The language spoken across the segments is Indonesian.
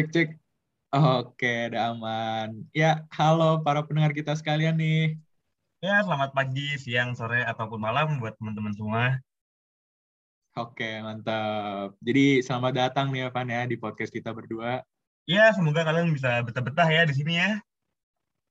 Cek cek. Oke, udah aman. Ya, halo para pendengar kita sekalian nih. Ya, selamat pagi, siang, sore, ataupun malam buat teman-teman semua. Oke, mantap. Jadi selamat datang nih Evan ya di podcast kita berdua. Ya, semoga kalian bisa betah-betah ya di sini ya.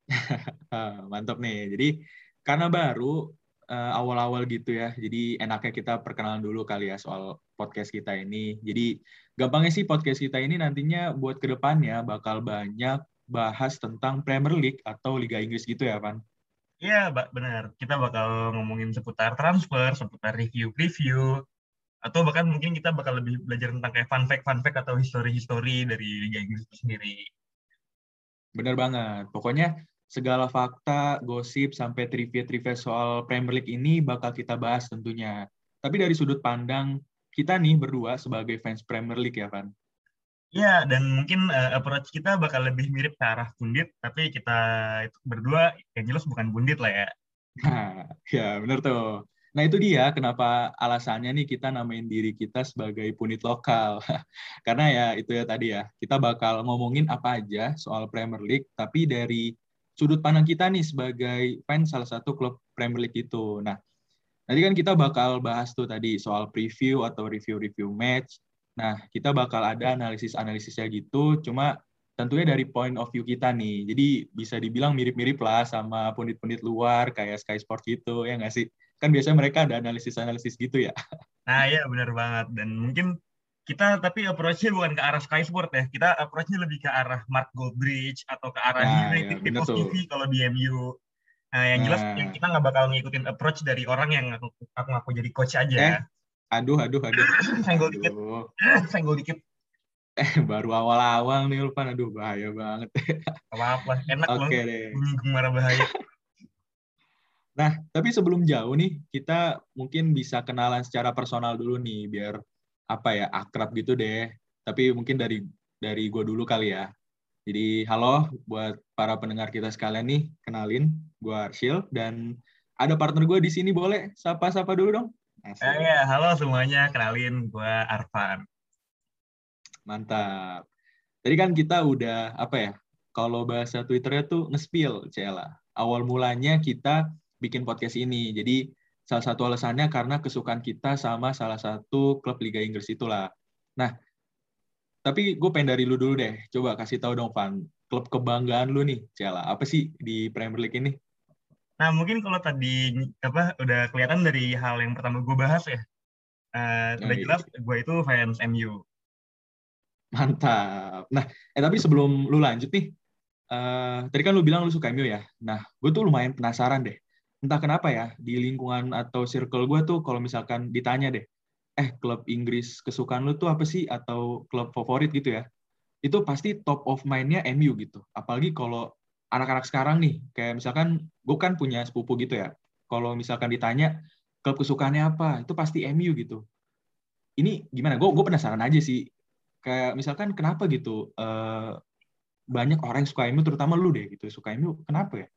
Mantap nih. Jadi karena baru uh, awal-awal gitu ya, jadi enaknya kita perkenalan dulu kali ya soal podcast kita ini. Jadi gampangnya sih podcast kita ini nantinya buat ke depannya bakal banyak bahas tentang Premier League atau Liga Inggris gitu ya, Van? Iya, benar. Kita bakal ngomongin seputar transfer, seputar review-preview, atau bahkan mungkin kita bakal lebih belajar tentang kayak fun fact, fun fact atau history-history dari Liga Inggris itu sendiri. Bener banget. Pokoknya segala fakta, gosip, sampai trivia-trivia soal Premier League ini bakal kita bahas tentunya. Tapi dari sudut pandang kita nih berdua sebagai fans Premier League ya, Van? Ya, dan mungkin uh, approach kita bakal lebih mirip ke arah pundit, tapi kita itu berdua yang jelas bukan pundit lah ya. Nah, ya bener tuh. Nah itu dia kenapa alasannya nih kita namain diri kita sebagai pundit lokal. Karena ya itu ya tadi ya, kita bakal ngomongin apa aja soal Premier League, tapi dari sudut pandang kita nih sebagai fans salah satu klub Premier League itu. Nah, nanti kan kita bakal bahas tuh tadi soal preview atau review-review match. Nah, kita bakal ada analisis-analisisnya gitu, cuma tentunya dari point of view kita nih. Jadi bisa dibilang mirip-mirip lah sama pundit-pundit luar kayak Sky Sport gitu, ya nggak sih? Kan biasanya mereka ada analisis-analisis gitu ya. Nah, iya benar banget. Dan mungkin kita tapi approach-nya bukan ke arah Sky Sport ya. Kita approach-nya lebih ke arah Mark Goldbridge atau ke arah nah, United ya, TV kalau di MU. Nah, yang jelas nah. kita nggak bakal ngikutin approach dari orang yang aku, aku ngaku jadi coach aja. Eh, aduh, aduh, aduh. Senggol dikit. Senggol dikit. Eh, baru awal-awal nih Ulpan. Aduh, bahaya banget. Apa-apa. Enak loh. Oke deh. Bahaya. Nah, tapi sebelum jauh nih, kita mungkin bisa kenalan secara personal dulu nih, biar apa ya akrab gitu deh. Tapi mungkin dari dari gue dulu kali ya. Jadi halo buat para pendengar kita sekalian nih, kenalin gue Arshil dan ada partner gue di sini boleh sapa-sapa dulu dong. Eh, ya, halo semuanya, kenalin gue Arfan. Mantap. Tadi kan kita udah apa ya? Kalau bahasa Twitternya tuh nge-spill, Cela. Awal mulanya kita bikin podcast ini. Jadi Salah satu alasannya karena kesukaan kita sama salah satu klub Liga Inggris itulah. Nah, tapi gue pengen dari lu dulu deh. Coba kasih tahu dong, Van. Klub kebanggaan lu nih, Ciala. Apa sih di Premier League ini? Nah, mungkin kalau tadi apa udah kelihatan dari hal yang pertama gue bahas ya. Uh, udah jelas gue itu fans MU. Mantap. Nah, eh tapi sebelum lu lanjut nih, uh, tadi kan lu bilang lu suka MU ya. Nah, gue tuh lumayan penasaran deh entah kenapa ya di lingkungan atau circle gue tuh kalau misalkan ditanya deh eh klub Inggris kesukaan lu tuh apa sih? Atau klub favorit gitu ya itu pasti top of mind-nya MU gitu. Apalagi kalau anak-anak sekarang nih kayak misalkan gue kan punya sepupu gitu ya kalau misalkan ditanya klub kesukaannya apa? Itu pasti MU gitu. Ini gimana? Gue gue penasaran aja sih. Kayak misalkan kenapa gitu uh, banyak orang yang suka MU terutama lu deh gitu suka MU kenapa ya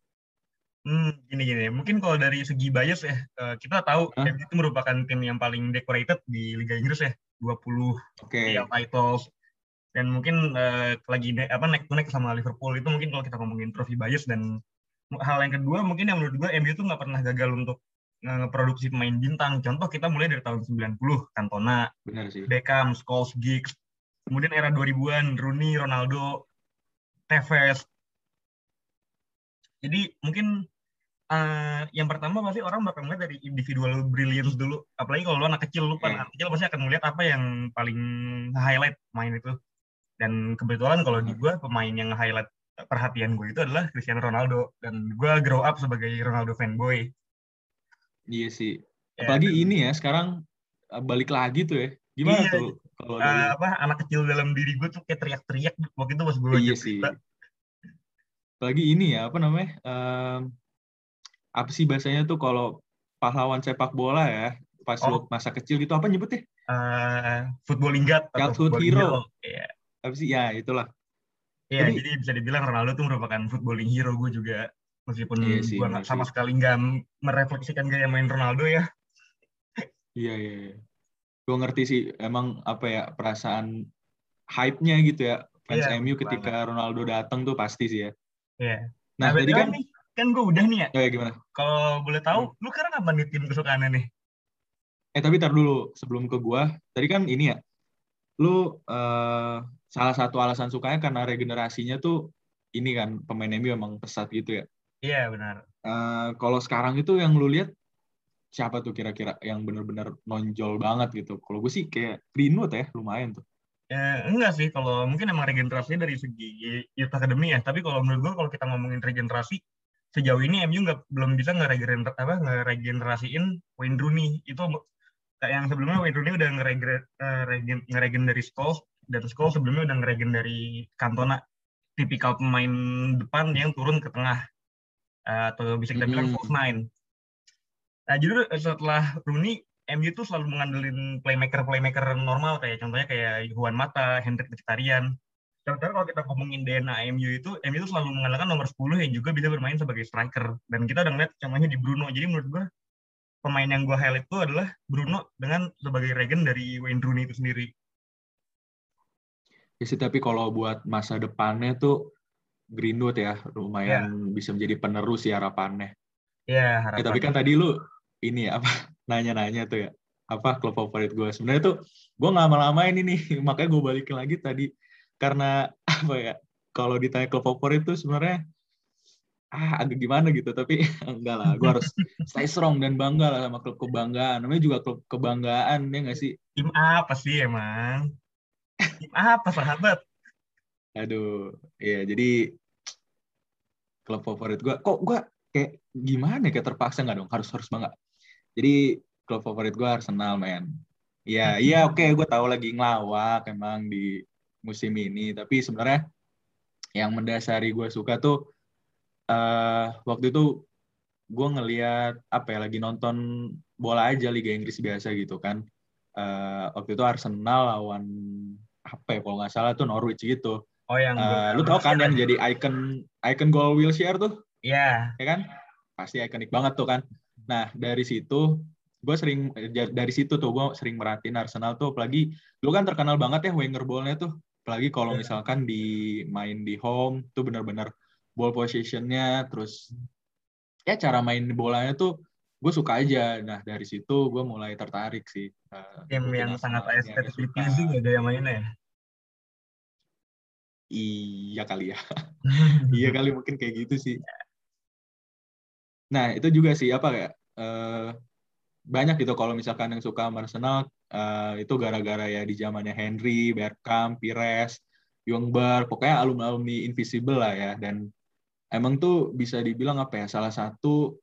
Hmm, gini gini. Mungkin kalau dari segi bias ya, eh, kita tahu huh? MU itu merupakan tim yang paling decorated di Liga Inggris ya, 20 okay. titles. Dan mungkin uh, lagi apa naik naik sama Liverpool itu mungkin kalau kita ngomongin trofi bias dan hal yang kedua mungkin yang menurut gue MU itu nggak pernah gagal untuk ngeproduksi pemain bintang. Contoh kita mulai dari tahun 90, Cantona, Beckham, Scholes, Giggs. Kemudian era 2000-an, Rooney, Ronaldo, Tevez. Jadi mungkin uh, yang pertama pasti orang bakal melihat dari individual brilliance dulu. Apalagi kalau lu anak kecil, lu kan anak kecil pasti akan melihat apa yang paling highlight main itu. Dan kebetulan kalau di gue pemain yang highlight perhatian gue itu adalah Cristiano Ronaldo dan gue grow up sebagai Ronaldo fanboy. Iya sih. Ya, Apalagi dan, ini ya sekarang eh, balik lagi tuh ya. Gimana iya, tuh kalau uh, apa anak kecil dalam diri gue tuh kayak teriak-teriak waktu itu pas gue Iya sih. Apalagi ini ya apa namanya? Um, apa sih bahasanya tuh kalau pahlawan sepak bola ya pas oh. masa kecil gitu apa nyebutnya? Uh, footballing god Childhood hero. hero. Yeah. Apa sih? Ya itulah. Iya, jadi, jadi bisa dibilang Ronaldo tuh merupakan footballing hero gue juga meskipun iya sih, gue iya sama sih. sekali nggak merefleksikan gaya main Ronaldo ya. Iya iya. iya. Gue ngerti sih emang apa ya perasaan hype-nya gitu ya fans yeah, MU ketika banget. Ronaldo datang tuh pasti sih ya. Iya. Yeah. Nah, nah tadi kan nih, kan gue udah nih ya. Oh, ya gimana? Kalau boleh tahu, hmm. lu sekarang apa nih tim kesukaannya nih? Eh tapi tar dulu sebelum ke gua, tadi kan ini ya, lu uh, salah satu alasan sukanya karena regenerasinya tuh ini kan pemain MU emang pesat gitu ya. Iya benar. Uh, kalau sekarang itu yang lu lihat siapa tuh kira-kira yang benar-benar nonjol banget gitu? Kalau gue sih kayak Greenwood ya, lumayan tuh. Ya, enggak sih, kalau mungkin emang regenerasinya dari segi Youth Academy ya. Tapi kalau menurut gue kalau kita ngomongin regenerasi, sejauh ini MU nggak belum bisa ngeregener apa ngeregenerasiin Wayne Rooney. Itu kayak yang sebelumnya Wayne Rooney udah ngeregen, ngeregen, ngeregen dari Scholes dan Scholes sebelumnya udah ngeregen dari Cantona tipikal pemain depan yang turun ke tengah uh, atau bisa kita bilang false nine. Nah, jadi setelah Rooney, MU tuh selalu mengandelin playmaker-playmaker normal kayak contohnya kayak Juan Mata, Hendrik Mkhitaryan. Sementara kalau kita ngomongin DNA MU itu, MU itu selalu mengandalkan nomor 10 yang juga bisa bermain sebagai striker. Dan kita udah ngeliat contohnya di Bruno. Jadi menurut gue pemain yang gue highlight itu adalah Bruno dengan sebagai regen dari Wayne Rooney itu sendiri. Ya sih, tapi kalau buat masa depannya tuh Greenwood ya lumayan yeah. bisa menjadi penerus ya harapannya. Iya, yeah, ya, tapi kan tadi lu ini ya apa nanya-nanya tuh ya apa klub favorit gue. Sebenarnya tuh gue nggak lama ini nih, makanya gue balikin lagi tadi. Karena apa ya kalau ditanya klub favorit tuh sebenarnya ah agak gimana gitu tapi enggak lah gue harus stay strong dan bangga lah sama klub kebanggaan. Namanya juga klub kebanggaan ya nggak sih? Tim apa sih emang? Tim apa sahabat? Aduh ya jadi klub favorit gue kok gue kayak gimana kayak terpaksa nggak dong? Harus harus bangga jadi klub favorit gue Arsenal men. Ya iya oke okay, gue tahu lagi ngelawak emang di musim ini. Tapi sebenarnya yang mendasari gue suka tuh uh, waktu itu gue ngeliat apa ya lagi nonton bola aja Liga Inggris biasa gitu kan. Uh, waktu itu Arsenal lawan apa ya kalau nggak salah tuh Norwich gitu. Oh yang uh, lu tau kan yang jadi icon icon goal Wilshere tuh? Iya. Yeah. ya kan? Pasti ikonik banget tuh kan nah dari situ gue sering dari situ tuh gue sering merhatiin Arsenal tuh apalagi lu kan terkenal banget ya winger ballnya tuh. Apalagi kalau yeah. misalkan di main di home tuh benar-benar ball positionnya terus ya cara main bolanya tuh gue suka aja. Nah dari situ gue mulai tertarik sih uh, game yang sangat estetik pleasing ya yang mainnya ya? Iya kali ya. Iya kali mungkin kayak gitu sih nah itu juga sih apa kayak uh, banyak gitu kalau misalkan yang suka Arsenal uh, itu gara-gara ya di zamannya Henry, Bergkamp, Pires, Jungberg, pokoknya alumni-alumni invisible lah ya. Dan emang tuh bisa dibilang apa ya salah satu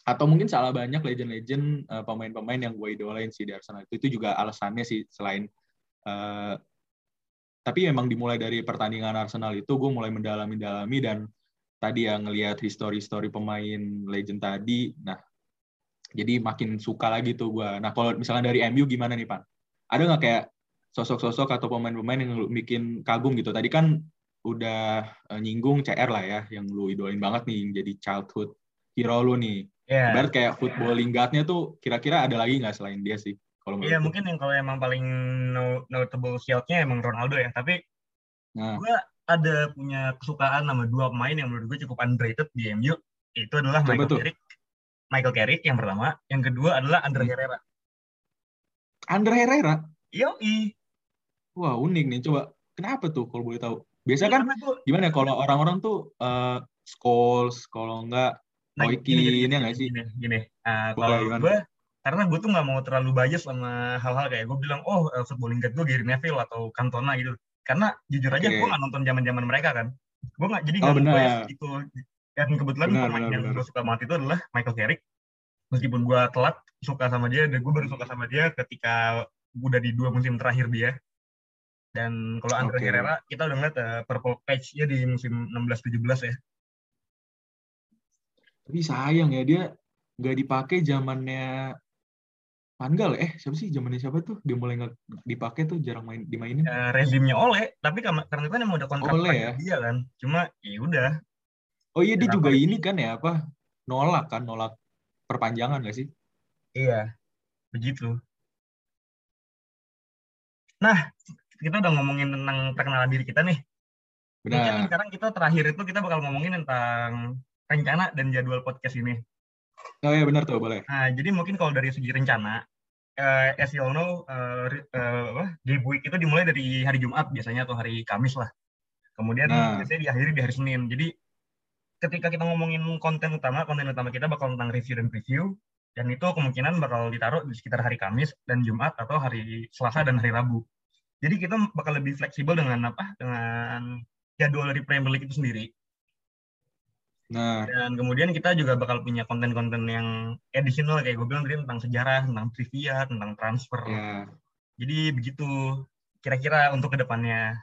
atau mungkin salah banyak legend-legend uh, pemain-pemain yang gue idolain sih di Arsenal. Itu itu juga alasannya sih selain uh, tapi emang dimulai dari pertandingan Arsenal itu gue mulai mendalami-dalami dan tadi ya ngelihat history-history pemain legend tadi nah jadi makin suka lagi tuh gue nah kalau misalnya dari MU gimana nih Pan ada nggak kayak sosok-sosok atau pemain-pemain yang bikin kagum gitu tadi kan udah uh, nyinggung CR lah ya, yang lu idolin banget nih, yang jadi childhood hero lu nih. Yeah. Ibarat kayak football linggatnya tuh kira-kira ada lagi nggak selain dia sih? Kalau Iya yeah, mungkin yang kalau emang paling notable shoutnya emang Ronaldo ya. Tapi nah. gue ada punya kesukaan sama dua pemain yang menurut gue cukup underrated di MU. Itu adalah Coba Michael tuh. Carrick. Michael Carrick yang pertama. Yang kedua adalah Andre hmm. Herrera. Andre Herrera? Yoi. Wah unik nih. Coba kenapa tuh kalau boleh tahu? Biasa kan gimana ya kalau orang-orang tuh uh, Scholes, kalau enggak nah, Roykin, ini enggak sih? Gini, gini. Uh, kalau gue, karena gue tuh nggak mau terlalu bias sama hal-hal kayak gue bilang, oh uh, footballing guide gue Gary Neville atau Cantona gitu. Karena jujur aja okay. gue nggak nonton zaman-zaman mereka kan. Gue nggak jadi nggak oh, gitu. Dan kebetulan benar, pemain benar, yang gue suka banget itu adalah Michael Carrick. Meskipun gue telat suka sama dia, dan gue baru suka sama dia ketika udah di dua musim terakhir dia dan kalau Andre okay. Herrera kita udah ngeliat uh, purple patch-nya di musim 16-17 ya. Tapi sayang ya dia nggak dipakai zamannya Panggal eh siapa sih zamannya siapa tuh? Dia mulai nggak dipakai tuh jarang main dimainin. Uh, rezimnya oleh tapi karena itu kan emang udah kontrak oleh ya? dia kan. Cuma ya udah. Oh iya dia juga ini kan ya apa nolak kan nolak perpanjangan gak sih? Iya begitu. Nah kita udah ngomongin tentang perkenalan diri kita nih. Benar. Mungkin sekarang kita terakhir itu kita bakal ngomongin tentang rencana dan jadwal podcast ini. Oh iya benar tuh, boleh. Nah, jadi mungkin kalau dari segi rencana, uh, as you all know, uh, uh, Game Week itu dimulai dari hari Jumat biasanya atau hari Kamis lah. Kemudian nah. biasanya diakhiri di hari Senin. Jadi ketika kita ngomongin konten utama, konten utama kita bakal tentang review dan preview, dan itu kemungkinan bakal ditaruh di sekitar hari Kamis dan Jumat atau hari Selasa dan hari Rabu. Jadi kita bakal lebih fleksibel dengan apa? Dengan jadwal dari Premier League itu sendiri. Nah. Dan kemudian kita juga bakal punya konten-konten yang additional kayak gue bilang tadi tentang sejarah, tentang trivia, tentang transfer. Yeah. Jadi begitu kira-kira untuk ke depannya.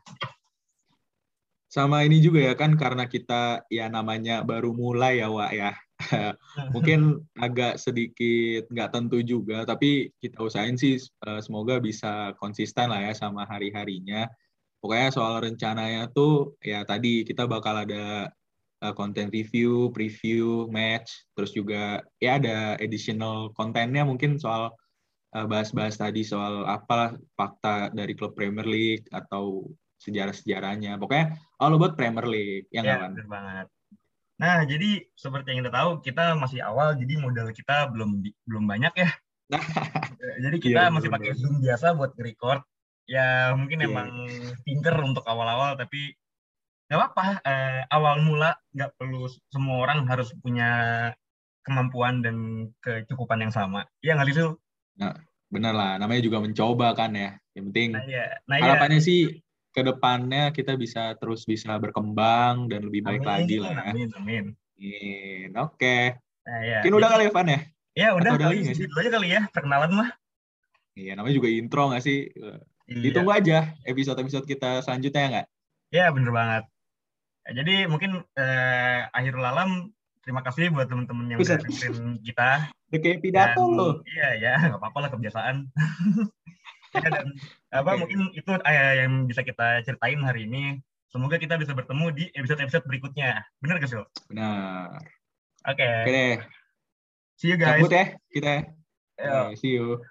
Sama ini juga ya kan karena kita ya namanya baru mulai ya Wak ya. Mungkin agak sedikit nggak tentu juga, tapi kita usahain sih eh, semoga bisa konsisten lah ya sama hari-harinya. Pokoknya soal rencananya tuh ya tadi kita bakal ada konten review, preview, match, terus juga ya ada additional kontennya mungkin soal uh, bahas-bahas tadi soal apa fakta dari klub Premier League atau sejarah-sejarahnya. Pokoknya all about Premier League, yang ya, benar banget. Nah, jadi seperti yang kita tahu, kita masih awal, jadi modal kita belum belum banyak ya. Jadi kita iya, masih pakai Zoom biasa buat record. Ya mungkin yeah. emang pinter untuk awal-awal, tapi nggak apa-apa eh, awal mula nggak perlu semua orang harus punya kemampuan dan kecukupan yang sama iya nggak sih nah, benar lah namanya juga mencoba kan ya yang penting nah, iya. Nah, iya. harapannya iya. sih ke depannya kita bisa terus bisa berkembang dan lebih baik amin, lagi lah ya. Amin, amin. amin. Oke. Okay. Nah, iya. Mungkin udah kali ya, Van ya? Ya, udah. Atau nggak sih? Itu aja kali ya, perkenalan mah. Iya, namanya juga intro nggak sih? Iya. Ditunggu aja episode-episode kita selanjutnya ya nggak? Iya, bener banget. Jadi mungkin eh, akhir lalam terima kasih buat teman-teman yang udah dengerin kita. Udah kayak pidato loh. Iya ya, nggak apa-apa lah kebiasaan. ya, dan apa okay. mungkin itu eh, yang bisa kita ceritain hari ini. Semoga kita bisa bertemu di episode-episode berikutnya. Benar gak sih? Benar. Oke. Okay. Oke deh. See you guys. Cabut ya kita. Okay, see you.